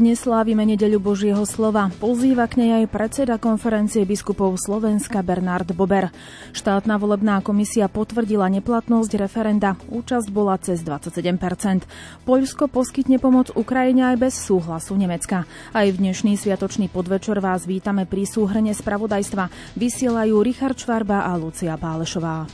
Dnes slávime nedeľu Božieho slova. Pozýva k nej aj predseda konferencie biskupov Slovenska Bernard Bober. Štátna volebná komisia potvrdila neplatnosť referenda. Účasť bola cez 27%. Poľsko poskytne pomoc Ukrajine aj bez súhlasu Nemecka. Aj v dnešný sviatočný podvečer vás vítame pri súhrne spravodajstva. Vysielajú Richard Švarba a Lucia Pálešová.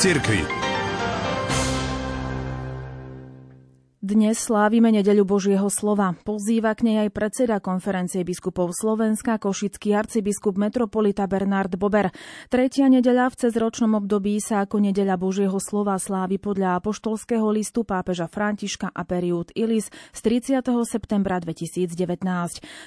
Cirkvi. Dnes slávime nedeľu Božieho slova. Pozýva k nej aj predseda konferencie biskupov Slovenska, košický arcibiskup metropolita Bernard Bober. Tretia nedeľa v cezročnom období sa ako nedeľa Božieho slova slávi podľa apoštolského listu pápeža Františka a periút Ilis z 30. septembra 2019.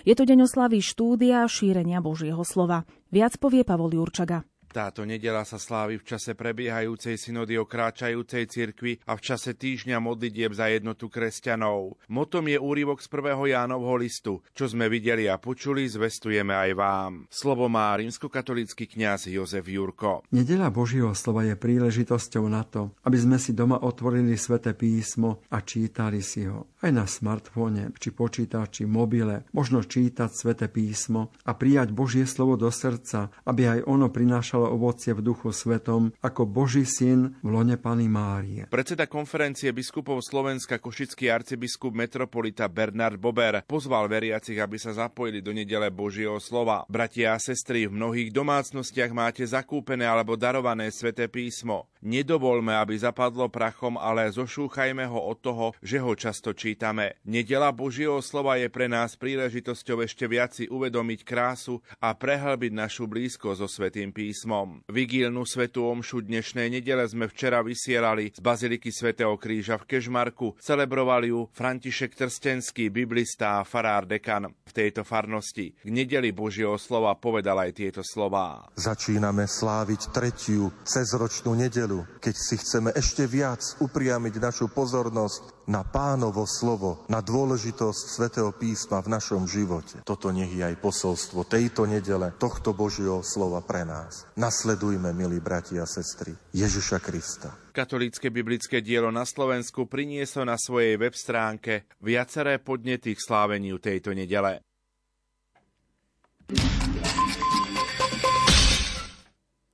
Je to deň oslavy štúdia šírenia Božieho slova. Viac povie Pavol Jurčaga. Táto nedela sa slávi v čase prebiehajúcej synody o kráčajúcej cirkvi a v čase týždňa modlitieb za jednotu kresťanov. Motom je úrivok z 1. Jánovho listu. Čo sme videli a počuli, zvestujeme aj vám. Slovo má rímskokatolický kňaz Jozef Jurko. Nedela Božieho slova je príležitosťou na to, aby sme si doma otvorili sväté písmo a čítali si ho. Aj na smartfóne, či počítači, mobile, možno čítať sväté písmo a prijať Božie slovo do srdca, aby aj ono prinášalo prinášalo ovocie v duchu svetom ako Boží syn v lone Pany Márie. Predseda konferencie biskupov Slovenska košický arcibiskup metropolita Bernard Bober pozval veriacich, aby sa zapojili do nedele Božieho slova. Bratia a sestry, v mnohých domácnostiach máte zakúpené alebo darované sväté písmo. Nedovolme, aby zapadlo prachom, ale zošúchajme ho od toho, že ho často čítame. Nedela Božieho slova je pre nás príležitosťou ešte viac si uvedomiť krásu a prehlbiť našu blízko so Svetým písmom. Vigílnu svetú omšu dnešnej nedele sme včera vysielali z Baziliky svätého Kríža v Kežmarku. Celebrovali ju František Trstenský, biblista a farár dekan v tejto farnosti. K nedeli Božieho slova povedal aj tieto slová. Začíname sláviť tretiu cezročnú nedelu nedelu, keď si chceme ešte viac upriamiť našu pozornosť na pánovo slovo, na dôležitosť svätého písma v našom živote. Toto nech je aj posolstvo tejto nedele, tohto Božieho slova pre nás. Nasledujme, milí bratia a sestry, Ježiša Krista. Katolícke biblické dielo na Slovensku prinieslo na svojej web stránke viaceré podnety k sláveniu tejto nedele.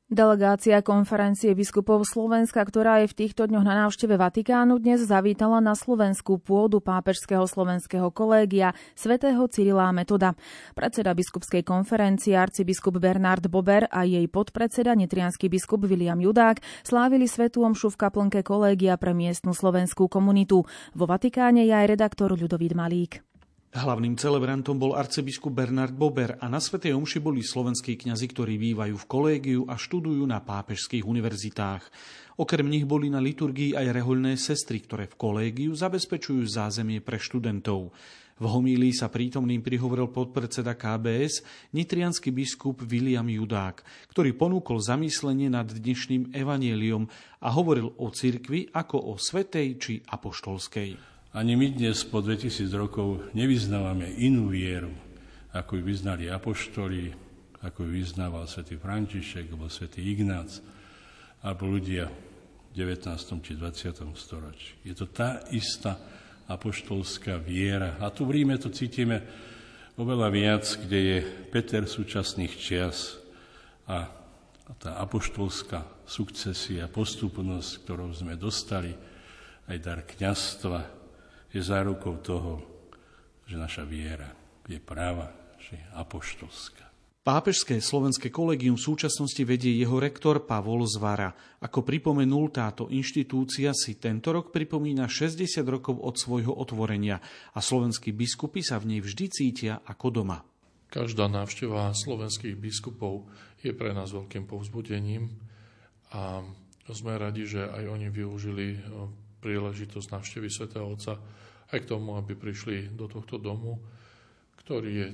Delegácia konferencie biskupov Slovenska, ktorá je v týchto dňoch na návšteve Vatikánu, dnes zavítala na slovenskú pôdu pápežského slovenského kolégia svätého Cyrila Metoda. Predseda biskupskej konferencie arcibiskup Bernard Bober a jej podpredseda nitrianský biskup William Judák slávili svetú omšu v kaplnke kolégia pre miestnu slovenskú komunitu. Vo Vatikáne je aj redaktor Ľudovít Malík. Hlavným celebrantom bol arcibiskup Bernard Bober a na Svetej Omši boli slovenskí kňazi, ktorí bývajú v kolégiu a študujú na pápežských univerzitách. Okrem nich boli na liturgii aj rehoľné sestry, ktoré v kolégiu zabezpečujú zázemie pre študentov. V homílii sa prítomným prihovoril podpredseda KBS, nitrianský biskup William Judák, ktorý ponúkol zamyslenie nad dnešným evanieliom a hovoril o cirkvi ako o svetej či apoštolskej. Ani my dnes po 2000 rokov nevyznávame inú vieru, ako ju vyznali apoštoli, ako ju vyznával svätý František alebo svätý Ignác, alebo ľudia v 19. či 20. storočí. Je to tá istá apoštolská viera. A tu v Ríme to cítime oveľa viac, kde je Peter súčasných čias a tá apoštolská sukcesia, postupnosť, ktorou sme dostali, aj dar kniastva, je zárukou toho, že naša viera je práva, že je apoštolská. Pápežské slovenské kolegium v súčasnosti vedie jeho rektor Pavol Zvara. Ako pripomenul, táto inštitúcia si tento rok pripomína 60 rokov od svojho otvorenia a slovenskí biskupy sa v nej vždy cítia ako doma. Každá návšteva slovenských biskupov je pre nás veľkým povzbudením a sme radi, že aj oni využili príležitosť návštevy svätého Otca aj k tomu, aby prišli do tohto domu, ktorý je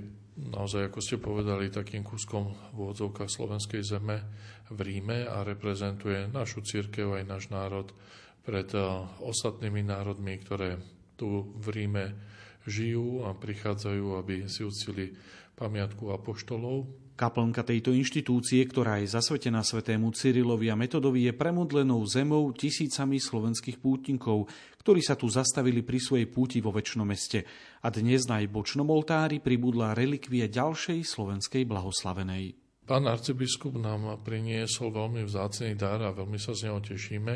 naozaj, ako ste povedali, takým kúskom v slovenskej zeme v Ríme a reprezentuje našu církev aj náš národ pred eh, ostatnými národmi, ktoré tu v Ríme žijú a prichádzajú, aby si uctili pamiatku apoštolov. Kaplnka tejto inštitúcie, ktorá je zasvetená svetému Cyrilovi a Metodovi, je premodlenou zemou tisícami slovenských pútnikov, ktorí sa tu zastavili pri svojej púti vo väčšnom meste. A dnes na jej bočnom oltári pribudla relikvie ďalšej slovenskej blahoslavenej. Pán arcibiskup nám priniesol veľmi vzácný dar a veľmi sa z neho tešíme.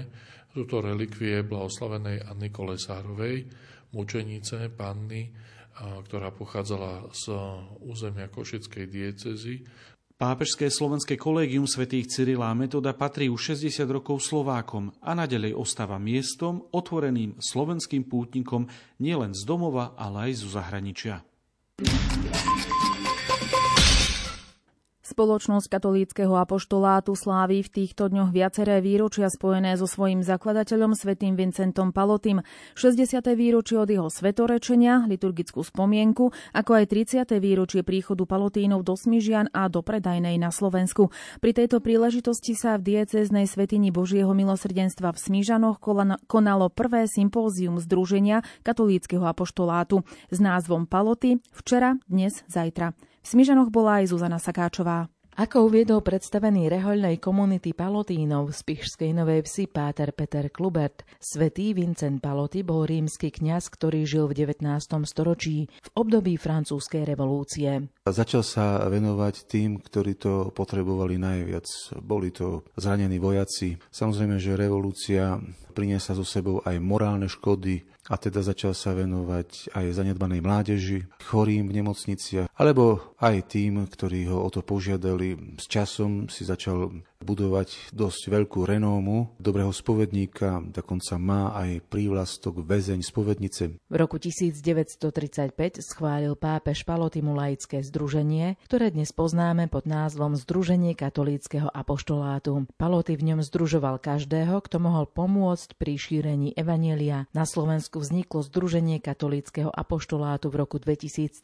Sú relikvie blahoslavenej Anny Kolesárovej, mučenice, panny, ktorá pochádzala z územia Košickej diecezy. Pápežské slovenské kolégium svätých Cyrila a Metoda patrí už 60 rokov Slovákom a nadalej ostáva miestom otvoreným slovenským pútnikom nielen z domova, ale aj zo zahraničia. Spoločnosť katolíckého apoštolátu sláví v týchto dňoch viaceré výročia spojené so svojím zakladateľom svätým Vincentom Palotým, 60. výročie od jeho svetorečenia, liturgickú spomienku, ako aj 30. výročie príchodu Palotínov do Smižian a do Predajnej na Slovensku. Pri tejto príležitosti sa v diecéznej svetini Božieho milosrdenstva v Smižanoch konalo prvé sympózium Združenia katolíckého apoštolátu s názvom Paloty včera, dnes, zajtra. V Smižanoch bola aj Zuzana Sakáčová. Ako uviedol predstavený rehoľnej komunity Palotínov z Pišskej Novej Vsi Páter Peter Klubert, svätý Vincent Paloty bol rímsky kňaz, ktorý žil v 19. storočí v období francúzskej revolúcie. Začal sa venovať tým, ktorí to potrebovali najviac. Boli to zranení vojaci. Samozrejme, že revolúcia priniesla so sebou aj morálne škody, a teda začal sa venovať aj zanedbanej mládeži, chorým v nemocniciach, alebo aj tým, ktorí ho o to požiadali. S časom si začal budovať dosť veľkú renómu dobrého spovedníka, dokonca má aj prívlastok väzeň spovednice. V roku 1935 schválil pápež Palotimu laické združenie, ktoré dnes poznáme pod názvom Združenie katolíckého apoštolátu. Paloty v ňom združoval každého, kto mohol pomôcť pri šírení evanielia. Na Slovensku vzniklo Združenie katolíckého apoštolátu v roku 2013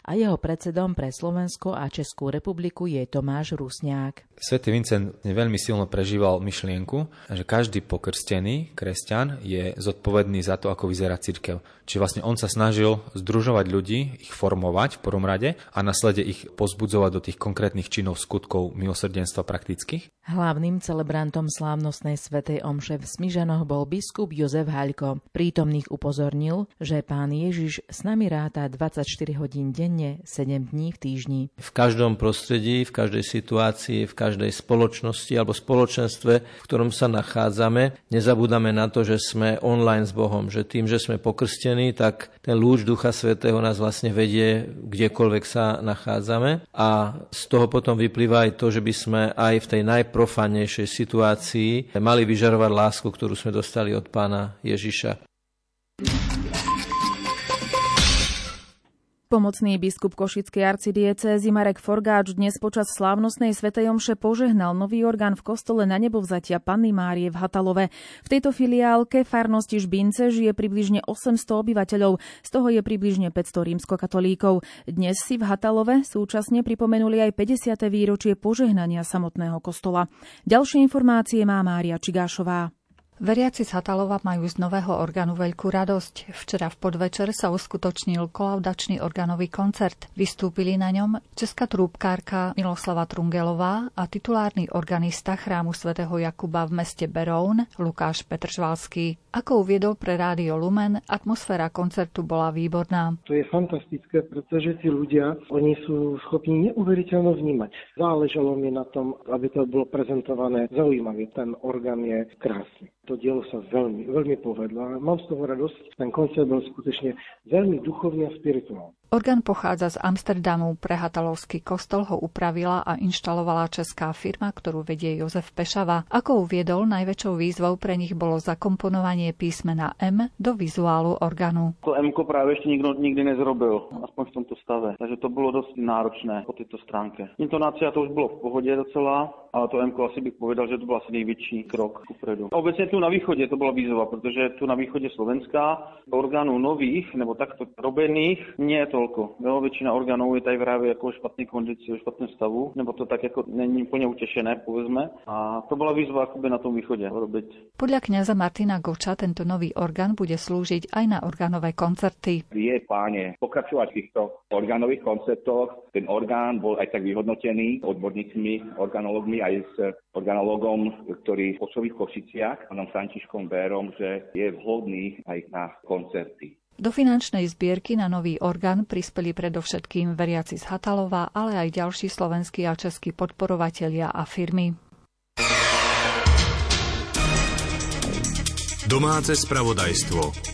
a jeho predsedom pre Slovensko a Českú republiku je Tomáš Rusňák. Svetý Vincent veľmi silno prežíval myšlienku, že každý pokrstený kresťan je zodpovedný za to, ako vyzerá cirkev. Čiže vlastne on sa snažil združovať ľudí, ich formovať v prvom rade a následne ich pozbudzovať do tých konkrétnych činov, skutkov milosrdenstva praktických. Hlavným celebrantom slávnostnej svetej omše v Smižanoch bol biskup Jozef Haľko. Prítomných upozornil, že pán Ježiš s nami ráta 24 hodín denne, 7 dní v týždni. V každom prostredí, v každej situácii, v každej spoločnosti alebo spoločenstve, v ktorom sa nachádzame, nezabúdame na to, že sme online s Bohom, že tým, že sme pokrstení, tak ten lúč Ducha Svetého nás vlastne vedie kdekoľvek sa nachádzame a z toho potom vyplýva aj to, že by sme aj v tej najprofánejšej situácii mali vyžarovať lásku, ktorú sme dostali od pána Ježiša. Pomocný biskup Košickej arcidiecézy Marek Forgáč dnes počas slávnostnej svetej omše požehnal nový orgán v kostole na nebovzatia Panny Márie v Hatalove. V tejto filiálke farnosti Žbince žije približne 800 obyvateľov, z toho je približne 500 rímskokatolíkov. Dnes si v Hatalove súčasne pripomenuli aj 50. výročie požehnania samotného kostola. Ďalšie informácie má Mária Čigášová. Veriaci z Hatalova majú z nového orgánu veľkú radosť. Včera v podvečer sa uskutočnil kolaudačný orgánový koncert. Vystúpili na ňom česká trúbkárka Miloslava Trungelová a titulárny organista chrámu svätého Jakuba v meste Beroun Lukáš Petržvalský. Ako uviedol pre Rádio Lumen, atmosféra koncertu bola výborná. To je fantastické, pretože tí ľudia, oni sú schopní neuveriteľno vnímať. Záležalo mi na tom, aby to bolo prezentované zaujímavé. Ten orgán je krásny. To dielo sa veľmi, veľmi povedlo a mám z toho radosť. Ten koncert bol skutočne veľmi duchovný a spirituálny. Orgán pochádza z Amsterdamu, prehatalovský kostol ho upravila a inštalovala česká firma, ktorú vedie Jozef Pešava. Ako uviedol, najväčšou výzvou pre nich bolo zakomponovanie písmena M do vizuálu orgánu. To M práve ešte nikto nikdy nezrobil, aspoň v tomto stave. Takže to bolo dosť náročné po tejto stránke. Intonácia to už bolo v pohode docela, ale to M asi bych povedal, že to bol asi nejväčší krok kupredu. Obecne tu na východe to bola výzva, pretože tu na východe Slovenska orgánov nových, nebo takto robených, nie je to toľko. Jo, většina orgánů je tady právě jako špatný kondici, v špatném stavu, nebo to tak jako není úplně utěšené, povedzme. A to byla výzva akoby na tom východe robiť. Podľa kňaza Martina Goča tento nový orgán bude slúžiť aj na orgánové koncerty. Je pláne pokračovať v týchto orgánových koncertoch. Ten orgán bol aj tak vyhodnotený odborníkmi, organológmi aj s organológom, ktorý pôsobí v Košiciach, pánom Františkom Bérom, že je vhodný aj na koncerty. Do finančnej zbierky na nový orgán prispeli predovšetkým veriaci z Hatalova, ale aj ďalší slovenskí a českí podporovatelia a firmy. Domáce spravodajstvo.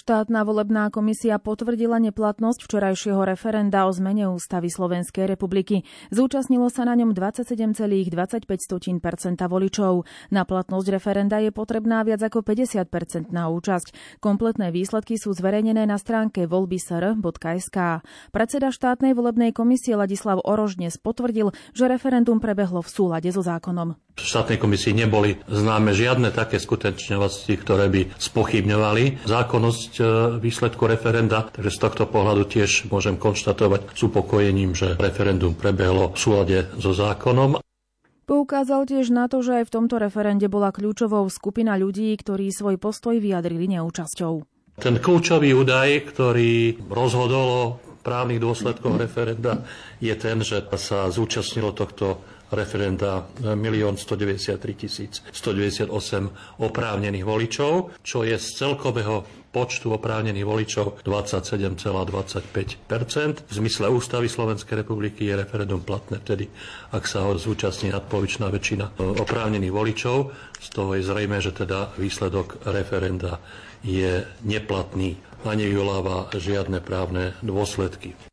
Štátna volebná komisia potvrdila neplatnosť včerajšieho referenda o zmene ústavy Slovenskej republiky. Zúčastnilo sa na ňom 27,25% voličov. Na platnosť referenda je potrebná viac ako 50% na účasť. Kompletné výsledky sú zverejnené na stránke volbisr.sk. Predseda štátnej volebnej komisie Ladislav Orož potvrdil, že referendum prebehlo v súlade so zákonom. V štátnej komisii neboli známe žiadne také skutečnosti, ktoré by spochybňovali zákonnosť výsledku referenda, takže z tohto pohľadu tiež môžem konštatovať s upokojením, že referendum prebehlo v súlade so zákonom. Poukázal tiež na to, že aj v tomto referende bola kľúčovou skupina ľudí, ktorí svoj postoj vyjadrili neúčasťou. Ten kľúčový údaj, ktorý rozhodol o právnych dôsledkoch referenda, je ten, že sa zúčastnilo tohto referenda 1 193 198 oprávnených voličov, čo je z celkového počtu oprávnených voličov 27,25 V zmysle ústavy Slovenskej republiky je referendum platné vtedy, ak sa ho zúčastní nadpolovičná väčšina oprávnených voličov. Z toho je zrejme, že teda výsledok referenda je neplatný a nevyvoláva žiadne právne dôsledky.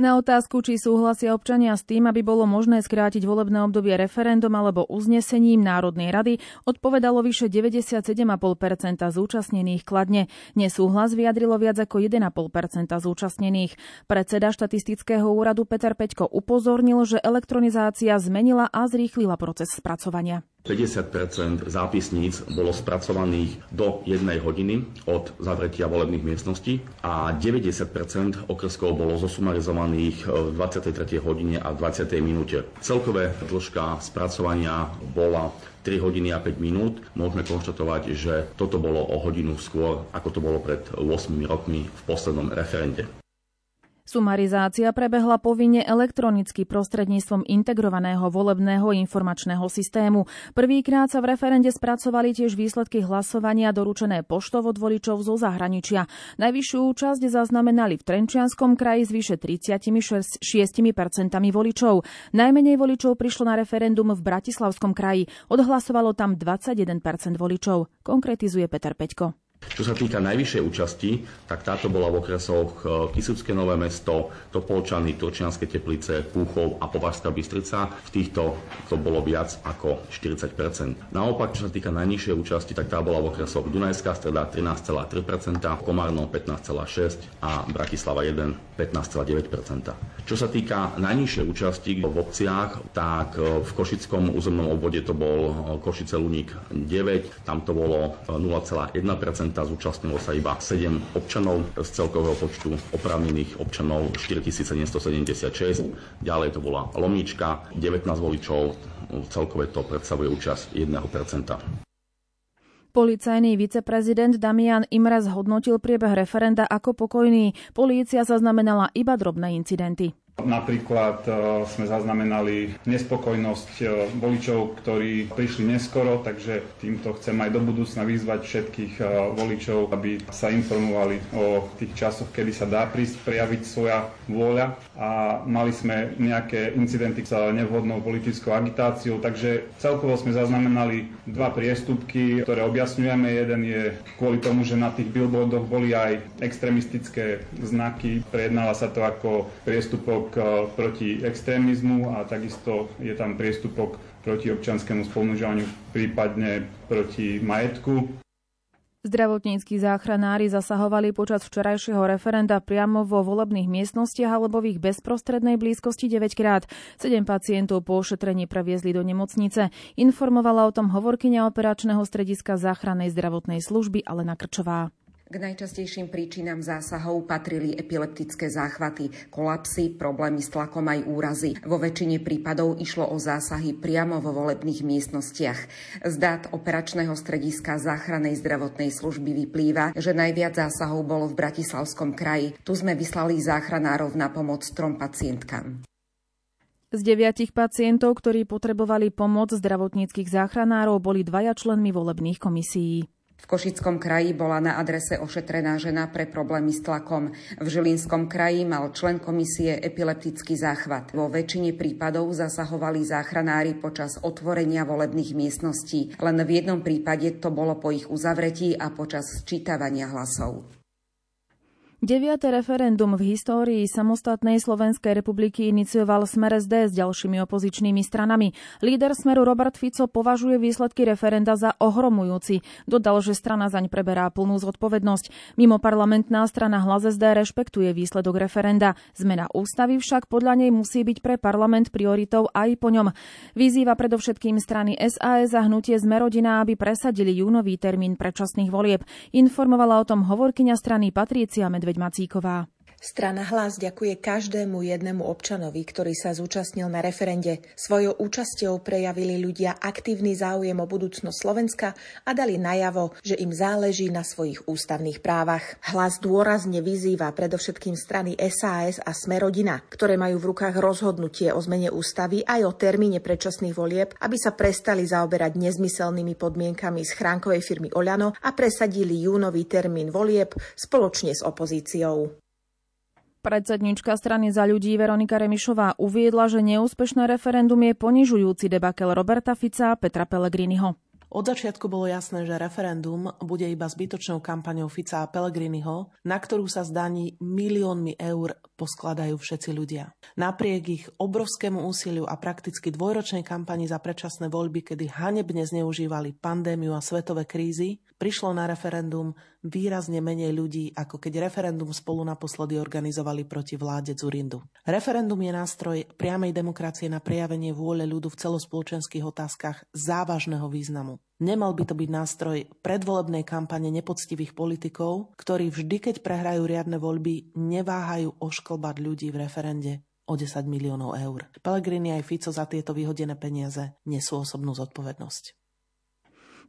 Na otázku, či súhlasia občania s tým, aby bolo možné skrátiť volebné obdobie referendum alebo uznesením Národnej rady, odpovedalo vyše 97,5% zúčastnených kladne. Nesúhlas vyjadrilo viac ako 1,5% zúčastnených. Predseda štatistického úradu Peter Peťko upozornil, že elektronizácia zmenila a zrýchlila proces spracovania. 50% zápisníc bolo spracovaných do jednej hodiny od zavretia volebných miestností a 90% okrskov bolo zosumarizovaných v 23. hodine a 20. minúte. Celkové dĺžka spracovania bola 3 hodiny a 5 minút. Môžeme konštatovať, že toto bolo o hodinu skôr, ako to bolo pred 8 rokmi v poslednom referende. Sumarizácia prebehla povinne elektronicky prostredníctvom integrovaného volebného informačného systému. Prvýkrát sa v referende spracovali tiež výsledky hlasovania doručené poštov od voličov zo zahraničia. Najvyššiu účasť zaznamenali v Trenčianskom kraji s vyše 36% voličov. Najmenej voličov prišlo na referendum v Bratislavskom kraji. Odhlasovalo tam 21% voličov. Konkretizuje Peter Peťko. Čo sa týka najvyššej účasti, tak táto bola v okresoch e, Kisucké Nové mesto, Topolčany, Turčianske Teplice, Púchov a Považská Bystrica. V týchto to bolo viac ako 40% Naopak, čo sa týka najnižšej účasti, tak tá bola v okresoch Dunajská streda 13,3% Komárno 15,6 a Bratislava 1 15,9% Čo sa týka najnižšej účasti v obciach, tak e, v Košickom územnom obvode to bol e, Košice Luník 9, tam to bolo 0,1 zúčastnilo sa iba 7 občanov z celkového počtu oprávnených občanov 4776. Ďalej to bola Lomnička, 19 voličov, celkové to predstavuje účasť 1%. Policajný viceprezident Damian Imres hodnotil priebeh referenda ako pokojný. Polícia zaznamenala iba drobné incidenty. Napríklad e, sme zaznamenali nespokojnosť e, voličov, ktorí prišli neskoro, takže týmto chcem aj do budúcna vyzvať všetkých e, voličov, aby sa informovali o tých časoch, kedy sa dá prísť prejaviť svoja vôľa a mali sme nejaké incidenty s nevhodnou politickou agitáciou, takže celkovo sme zaznamenali dva priestupky, ktoré objasňujeme. Jeden je kvôli tomu, že na tých billboardoch boli aj extremistické znaky, prejednala sa to ako priestupok priestupok proti extrémizmu a takisto je tam priestupok proti občanskému spolnožovaniu, prípadne proti majetku. Zdravotníckí záchranári zasahovali počas včerajšieho referenda priamo vo volebných miestnostiach alebo v ich bezprostrednej blízkosti 9 krát. 7 pacientov po ošetrení previezli do nemocnice. Informovala o tom hovorkyňa operačného strediska záchrannej zdravotnej služby Alena Krčová. K najčastejším príčinám zásahov patrili epileptické záchvaty, kolapsy, problémy s tlakom aj úrazy. Vo väčšine prípadov išlo o zásahy priamo vo volebných miestnostiach. Z dát operačného strediska záchranej zdravotnej služby vyplýva, že najviac zásahov bolo v Bratislavskom kraji. Tu sme vyslali záchranárov na pomoc trom pacientkám. Z deviatich pacientov, ktorí potrebovali pomoc zdravotníckých záchranárov, boli dvaja členmi volebných komisií. V Košickom kraji bola na adrese ošetrená žena pre problémy s tlakom. V Žilinskom kraji mal člen komisie epileptický záchvat. Vo väčšine prípadov zasahovali záchranári počas otvorenia volebných miestností. Len v jednom prípade to bolo po ich uzavretí a počas sčítavania hlasov. Deviate referendum v histórii samostatnej Slovenskej republiky inicioval Smer SD s ďalšími opozičnými stranami. Líder Smeru Robert Fico považuje výsledky referenda za ohromujúci. Dodal, že strana zaň preberá plnú zodpovednosť. Mimo parlamentná strana Hlas SD rešpektuje výsledok referenda. Zmena ústavy však podľa nej musí byť pre parlament prioritou aj po ňom. Vyzýva predovšetkým strany SAS a hnutie Zmerodina, aby presadili júnový termín predčasných volieb. Informovala o tom hovorkyňa strany Patrícia Medveď Macíková. Strana Hlas ďakuje každému jednému občanovi, ktorý sa zúčastnil na referende. Svojou účasťou prejavili ľudia aktívny záujem o budúcnosť Slovenska a dali najavo, že im záleží na svojich ústavných právach. Hlas dôrazne vyzýva predovšetkým strany SAS a Smerodina, ktoré majú v rukách rozhodnutie o zmene ústavy aj o termíne predčasných volieb, aby sa prestali zaoberať nezmyselnými podmienkami schránkovej firmy Oľano a presadili júnový termín volieb spoločne s opozíciou. Predsednička strany za ľudí Veronika Remišová uviedla, že neúspešné referendum je ponižujúci debakel Roberta Fica a Petra Pellegriniho. Od začiatku bolo jasné, že referendum bude iba zbytočnou kampaňou Fica a Pellegriniho, na ktorú sa zdaní miliónmi eur poskladajú všetci ľudia. Napriek ich obrovskému úsiliu a prakticky dvojročnej kampani za predčasné voľby, kedy hanebne zneužívali pandémiu a svetové krízy, prišlo na referendum výrazne menej ľudí, ako keď referendum spolu naposledy organizovali proti vláde Zurindu. Referendum je nástroj priamej demokracie na prejavenie vôle ľudu v celospoločenských otázkach závažného významu. Nemal by to byť nástroj predvolebnej kampane nepoctivých politikov, ktorí vždy, keď prehrajú riadne voľby, neváhajú ošklbať ľudí v referende o 10 miliónov eur. Pelegrini aj Fico za tieto vyhodené peniaze nesú osobnú zodpovednosť.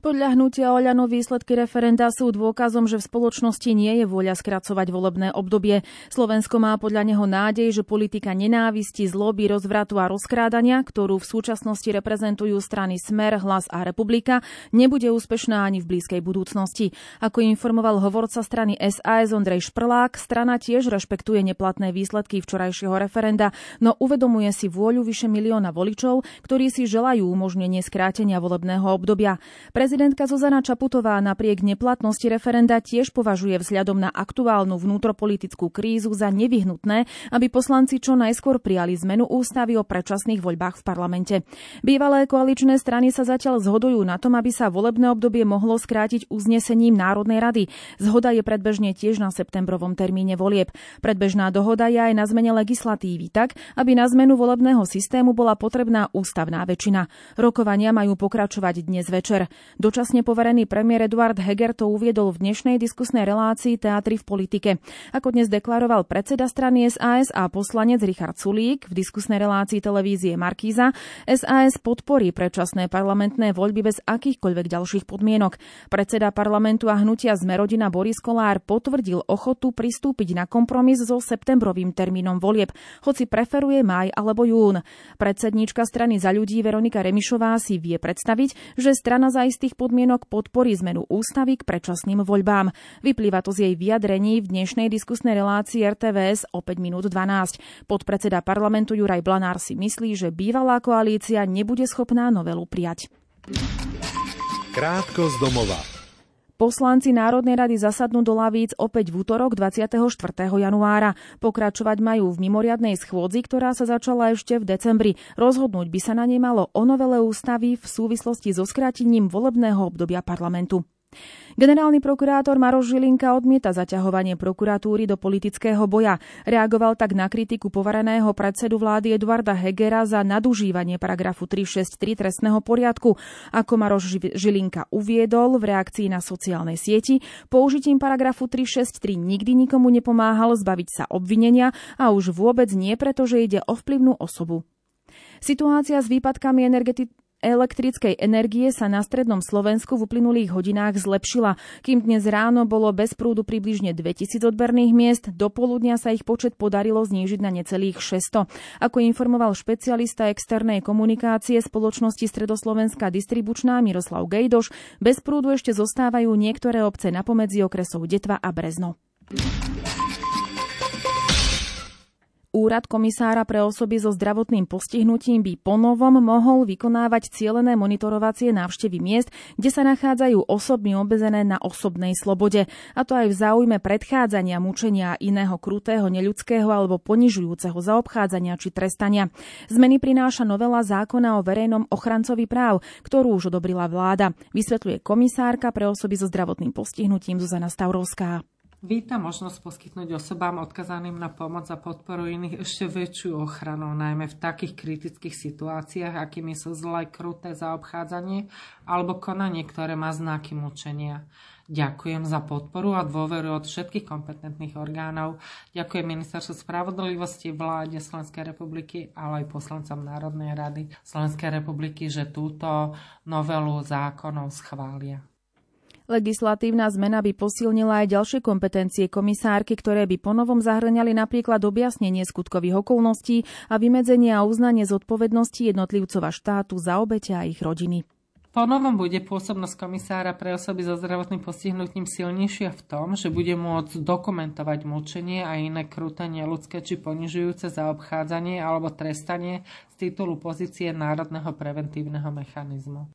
Podľa hnutia Oľano výsledky referenda sú dôkazom, že v spoločnosti nie je vôľa skracovať volebné obdobie. Slovensko má podľa neho nádej, že politika nenávisti, zloby, rozvratu a rozkrádania, ktorú v súčasnosti reprezentujú strany Smer, Hlas a Republika, nebude úspešná ani v blízkej budúcnosti. Ako informoval hovorca strany SAS Ondrej Šprlák, strana tiež rešpektuje neplatné výsledky včorajšieho referenda, no uvedomuje si vôľu vyše milióna voličov, ktorí si želajú umožnenie skrátenia volebného obdobia. Pre Prezidentka Zuzana Čaputová napriek neplatnosti referenda tiež považuje vzhľadom na aktuálnu vnútropolitickú krízu za nevyhnutné, aby poslanci čo najskôr prijali zmenu ústavy o predčasných voľbách v parlamente. Bývalé koaličné strany sa zatiaľ zhodujú na tom, aby sa volebné obdobie mohlo skrátiť uznesením Národnej rady. Zhoda je predbežne tiež na septembrovom termíne volieb. Predbežná dohoda je aj na zmene legislatívy tak, aby na zmenu volebného systému bola potrebná ústavná väčšina. Rokovania majú pokračovať dnes večer. Dočasne poverený premiér Eduard Heger to uviedol v dnešnej diskusnej relácii Teatry v politike. Ako dnes deklaroval predseda strany SAS a poslanec Richard Sulík v diskusnej relácii televízie Markíza, SAS podporí predčasné parlamentné voľby bez akýchkoľvek ďalších podmienok. Predseda parlamentu a hnutia Zmerodina Boris Kolár potvrdil ochotu pristúpiť na kompromis so septembrovým termínom volieb, hoci preferuje maj alebo jún. Predsedníčka strany za ľudí Veronika Remišová si vie predstaviť, že strana za istých podmienok podporí zmenu ústavy k predčasným voľbám. Vyplýva to z jej vyjadrení v dnešnej diskusnej relácii RTVS o 5 minút 12. Podpredseda parlamentu Juraj Blanár si myslí, že bývalá koalícia nebude schopná novelu prijať. Krátko z domova. Poslanci Národnej rady zasadnú do lavíc opäť v útorok 24. januára. Pokračovať majú v mimoriadnej schôdzi, ktorá sa začala ešte v decembri. Rozhodnúť by sa na nej malo o novele ústavy v súvislosti so skrátením volebného obdobia parlamentu. Generálny prokurátor Maroš Žilinka odmieta zaťahovanie prokuratúry do politického boja. Reagoval tak na kritiku povereného predsedu vlády Eduarda Hegera za nadužívanie paragrafu 363 trestného poriadku. Ako Maroš Žilinka uviedol v reakcii na sociálnej sieti, použitím paragrafu 363 nikdy nikomu nepomáhal zbaviť sa obvinenia a už vôbec nie preto, že ide o vplyvnú osobu. Situácia s výpadkami energeti- elektrickej energie sa na strednom Slovensku v uplynulých hodinách zlepšila. Kým dnes ráno bolo bez prúdu približne 2000 odberných miest, do poludnia sa ich počet podarilo znížiť na necelých 600. Ako informoval špecialista externej komunikácie spoločnosti Stredoslovenská distribučná Miroslav Gejdoš, bez prúdu ešte zostávajú niektoré obce na pomedzi okresov Detva a Brezno. Úrad komisára pre osoby so zdravotným postihnutím by ponovom mohol vykonávať cielené monitorovacie návštevy miest, kde sa nachádzajú osoby obezené na osobnej slobode. A to aj v záujme predchádzania mučenia iného krutého, neľudského alebo ponižujúceho zaobchádzania či trestania. Zmeny prináša novela zákona o verejnom ochrancovi práv, ktorú už odobrila vláda, vysvetľuje komisárka pre osoby so zdravotným postihnutím Zuzana Stavrovská. Víta možnosť poskytnúť osobám odkazaným na pomoc a podporu iných ešte väčšiu ochranu, najmä v takých kritických situáciách, akými sú zlé, kruté zaobchádzanie alebo konanie, ktoré má znaky mučenia. Ďakujem za podporu a dôveru od všetkých kompetentných orgánov. Ďakujem Ministerstvu spravodlivosti, vláde Slovenskej republiky, ale aj poslancom Národnej rady Slovenskej republiky, že túto novelu zákonov schvália. Legislatívna zmena by posilnila aj ďalšie kompetencie komisárky, ktoré by ponovom zahrňali napríklad objasnenie skutkových okolností a vymedzenie a uznanie zodpovednosti jednotlivcov a štátu za obete a ich rodiny. Ponovom bude pôsobnosť komisára pre osoby so zdravotným postihnutím silnejšia v tom, že bude môcť dokumentovať mučenie a iné kruté, ľudské či ponižujúce zaobchádzanie alebo trestanie z titulu pozície Národného preventívneho mechanizmu.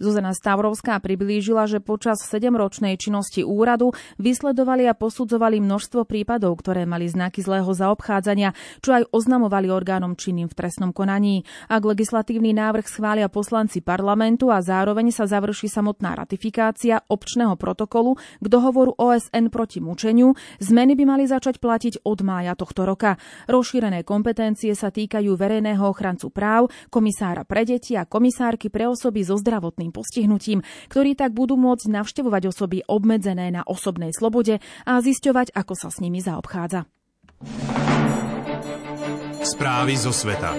Zuzana Stavrovská priblížila, že počas sedemročnej činnosti úradu vysledovali a posudzovali množstvo prípadov, ktoré mali znaky zlého zaobchádzania, čo aj oznamovali orgánom činným v trestnom konaní. Ak legislatívny návrh schvália poslanci parlamentu a zároveň sa završí samotná ratifikácia občného protokolu k dohovoru OSN proti mučeniu, zmeny by mali začať platiť od mája tohto roka. Rozšírené kompetencie sa týkajú verejného ochrancu práv, komisára pre deti a komisárky pre osoby so zdravotným postihnutím, ktorí tak budú môcť navštevovať osoby obmedzené na osobnej slobode a zisťovať, ako sa s nimi zaobchádza. Správy zo sveta.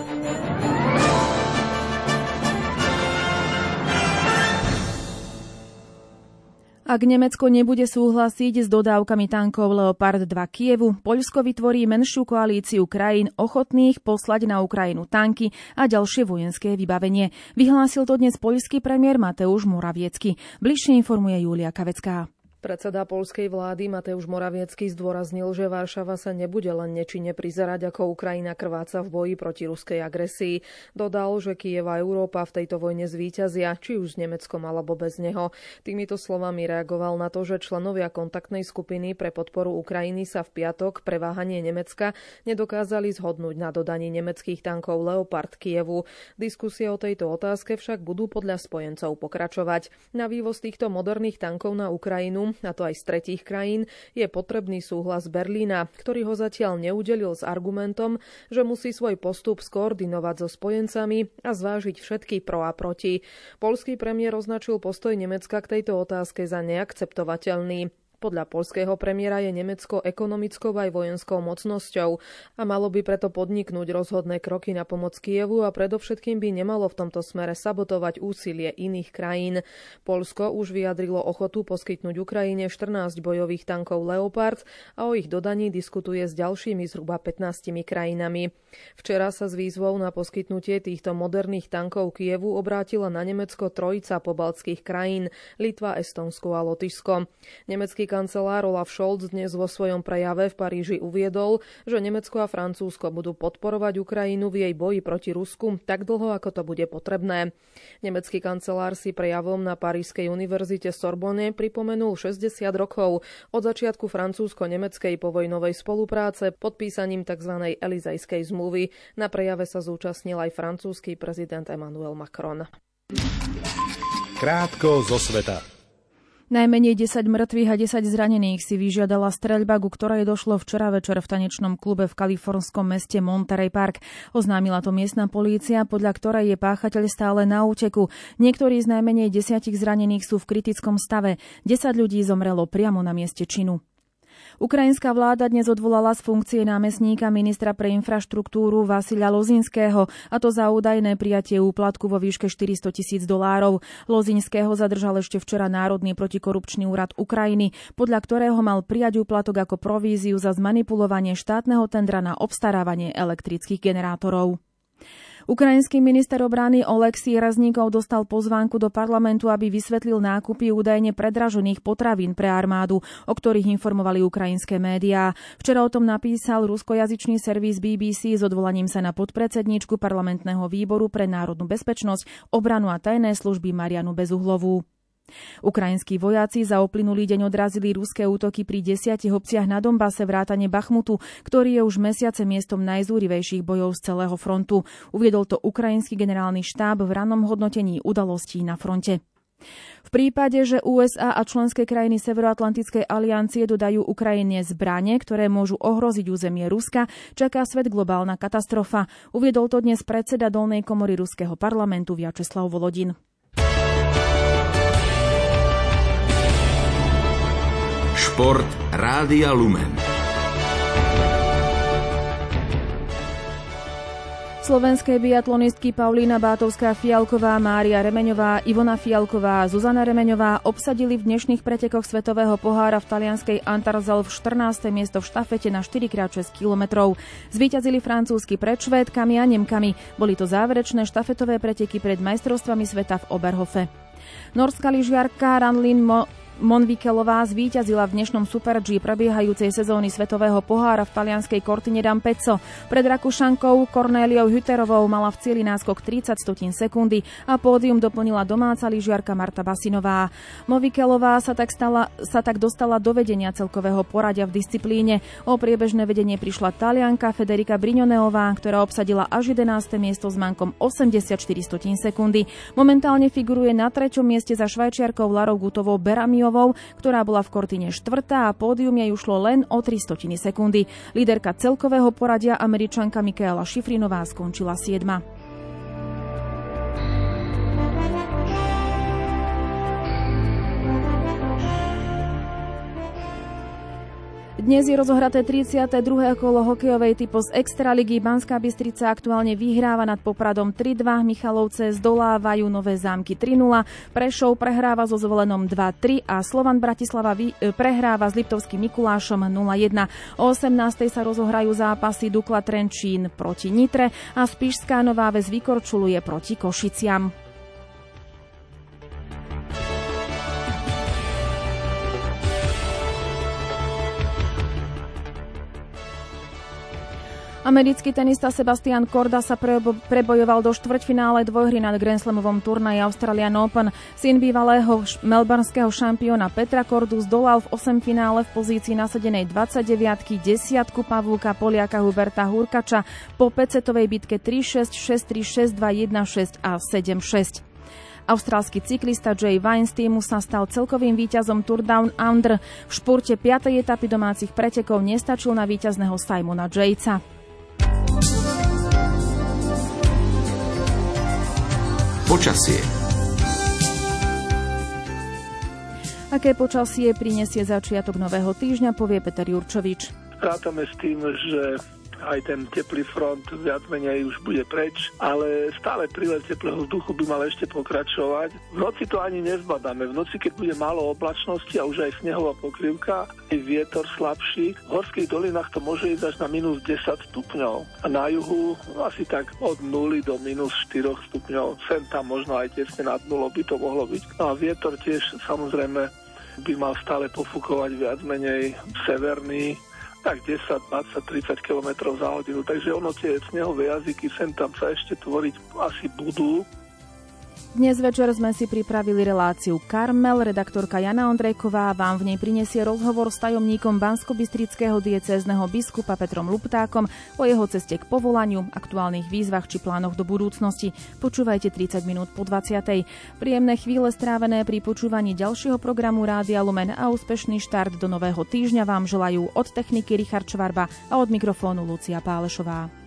Ak Nemecko nebude súhlasiť s dodávkami tankov Leopard 2 Kievu, Poľsko vytvorí menšiu koalíciu krajín ochotných poslať na Ukrajinu tanky a ďalšie vojenské vybavenie. Vyhlásil to dnes poľský premiér Mateusz Moraviecky. Bližšie informuje Julia Kavecká. Predseda polskej vlády Mateusz Moraviecky zdôraznil, že Varšava sa nebude len nečine prizerať, ako Ukrajina krváca v boji proti ruskej agresii. Dodal, že Kiev a Európa v tejto vojne zvíťazia, či už s Nemeckom alebo bez neho. Týmito slovami reagoval na to, že členovia kontaktnej skupiny pre podporu Ukrajiny sa v piatok pre váhanie Nemecka nedokázali zhodnúť na dodaní nemeckých tankov Leopard Kievu. Diskusie o tejto otázke však budú podľa spojencov pokračovať. Na vývoz týchto moderných tankov na Ukrajinu a to aj z tretích krajín, je potrebný súhlas Berlína, ktorý ho zatiaľ neudelil s argumentom, že musí svoj postup skoordinovať so spojencami a zvážiť všetky pro a proti. Polský premiér označil postoj Nemecka k tejto otázke za neakceptovateľný. Podľa polského premiéra je Nemecko ekonomickou aj vojenskou mocnosťou a malo by preto podniknúť rozhodné kroky na pomoc Kievu a predovšetkým by nemalo v tomto smere sabotovať úsilie iných krajín. Polsko už vyjadrilo ochotu poskytnúť Ukrajine 14 bojových tankov Leopard a o ich dodaní diskutuje s ďalšími zhruba 15 krajinami. Včera sa s výzvou na poskytnutie týchto moderných tankov Kievu obrátila na Nemecko trojica pobaltských krajín Litva, Estonsko a Lotyšsko. Nemecký kancelár Olaf Scholz dnes vo svojom prejave v Paríži uviedol, že Nemecko a Francúzsko budú podporovať Ukrajinu v jej boji proti Rusku tak dlho, ako to bude potrebné. Nemecký kancelár si prejavom na Parížskej univerzite Sorbonne pripomenul 60 rokov od začiatku francúzsko-nemeckej povojnovej spolupráce podpísaním tzv. Elizajskej zmluvy. Na prejave sa zúčastnil aj francúzsky prezident Emmanuel Macron. Krátko zo sveta. Najmenej 10 mŕtvych a 10 zranených si vyžiadala streľba, ku ktorej došlo včera večer v tanečnom klube v kalifornskom meste Monterey Park. Oznámila to miestna polícia, podľa ktorej je páchateľ stále na úteku. Niektorí z najmenej desiatich zranených sú v kritickom stave. 10 ľudí zomrelo priamo na mieste činu. Ukrajinská vláda dnes odvolala z funkcie námestníka ministra pre infraštruktúru Vasilia Lozinského, a to za údajné prijatie úplatku vo výške 400 tisíc dolárov. Lozinského zadržal ešte včera Národný protikorupčný úrad Ukrajiny, podľa ktorého mal prijať úplatok ako províziu za zmanipulovanie štátneho tendra na obstarávanie elektrických generátorov. Ukrajinský minister obrany Oleksij Razníkov dostal pozvánku do parlamentu, aby vysvetlil nákupy údajne predražených potravín pre armádu, o ktorých informovali ukrajinské médiá. Včera o tom napísal ruskojazyčný servis BBC s odvolaním sa na podpredsedníčku parlamentného výboru pre národnú bezpečnosť, obranu a tajné služby Marianu Bezuhlovú. Ukrajinskí vojaci za uplynulý deň odrazili ruské útoky pri desiatich obciach na Dombase vrátane Bachmutu, ktorý je už mesiace miestom najzúrivejších bojov z celého frontu. Uviedol to ukrajinský generálny štáb v rannom hodnotení udalostí na fronte. V prípade, že USA a členské krajiny Severoatlantickej aliancie dodajú Ukrajine zbranie, ktoré môžu ohroziť územie Ruska, čaká svet globálna katastrofa. Uviedol to dnes predseda dolnej komory ruského parlamentu Vyacheslav Volodin. Šport Rádia Lumen. Slovenské biatlonistky Paulína Bátovská Fialková, Mária Remeňová, Ivona Fialková Zuzana Remeňová obsadili v dnešných pretekoch Svetového pohára v talianskej Antarzal v 14. miesto v štafete na 4x6 km. Zvíťazili francúzsky pred Švédkami a Nemkami. Boli to záverečné štafetové preteky pred majstrovstvami sveta v Oberhofe. Norská lyžiarka Ranlin Mo- Monvikelová zvíťazila v dnešnom Super G prebiehajúcej sezóny Svetového pohára v talianskej Cortine d'Ampezzo. Pred Rakušankou Cornéliou Hüterovou mala v cieli náskok 30 stotín sekundy a pódium doplnila domáca lyžiarka Marta Basinová. Movikelová sa tak, stala, sa tak dostala do vedenia celkového poradia v disciplíne. O priebežné vedenie prišla Talianka Federika Brignoneová, ktorá obsadila až 11. miesto s mankom 84 stotín sekundy. Momentálne figuruje na treťom mieste za švajčiarkou Larou Gutovou Berami Antoniovou, ktorá bola v Kortine štvrtá a pódium jej ušlo len o 300 sekundy. Líderka celkového poradia američanka Mikaela Šifrinová skončila 7. Dnes je rozohraté 32. kolo hokejovej typu z Extraligy. Banská Bystrica aktuálne vyhráva nad Popradom 3-2. Michalovce zdolávajú Nové zámky 3-0. Prešov prehráva so zvolenom 2-3 a Slovan Bratislava e, prehráva s Liptovským Mikulášom 0-1. O 18. sa rozohrajú zápasy Dukla Trenčín proti Nitre a Spišská Nová Ves vykorčuluje proti Košiciam. Americký tenista Sebastian Korda sa prebojoval do štvrťfinále dvojhry na Grand Slamovom turnaji Australian Open. Syn bývalého melbourneského šampióna Petra Kordu zdolal v 8 finále v pozícii nasadenej 29 desiatku Pavúka Poliaka Huberta Hurkača po pecetovej bitke 3-6, 6-3, 6-2, 1-6 a 7-6. Austrálsky cyklista Jay Vine z týmu sa stal celkovým víťazom Tour Down Under. V športe 5. etapy domácich pretekov nestačil na víťazného Simona Jayca. Počasie. Aké počasie prinesie začiatok nového týždňa, povie Peter Jurčovič. Rátame s tým, že aj ten teplý front viac menej už bude preč, ale stále prílev teplého vzduchu by mal ešte pokračovať. V noci to ani nezbadáme. V noci, keď bude málo oblačnosti a už aj snehová pokrývka, aj vietor slabší, v horských dolinách to môže ísť až na minus 10 stupňov. A na juhu asi tak od 0 do minus 4 stupňov. Sem tam možno aj tesne nad 0 by to mohlo byť. No a vietor tiež samozrejme by mal stále pofúkovať viac menej severný, tak 10, 20, 30 km za hodinu. Takže ono tie snehové jazyky sem tam sa ešte tvoriť asi budú. Dnes večer sme si pripravili reláciu Karmel. Redaktorka Jana Ondrejková vám v nej prinesie rozhovor s tajomníkom Bansko-Bystrického diecézneho biskupa Petrom Luptákom o jeho ceste k povolaniu, aktuálnych výzvach či plánoch do budúcnosti. Počúvajte 30 minút po 20. Príjemné chvíle strávené pri počúvaní ďalšieho programu Rádia Lumen a úspešný štart do nového týždňa vám želajú od techniky Richard Čvarba a od mikrofónu Lucia Pálešová.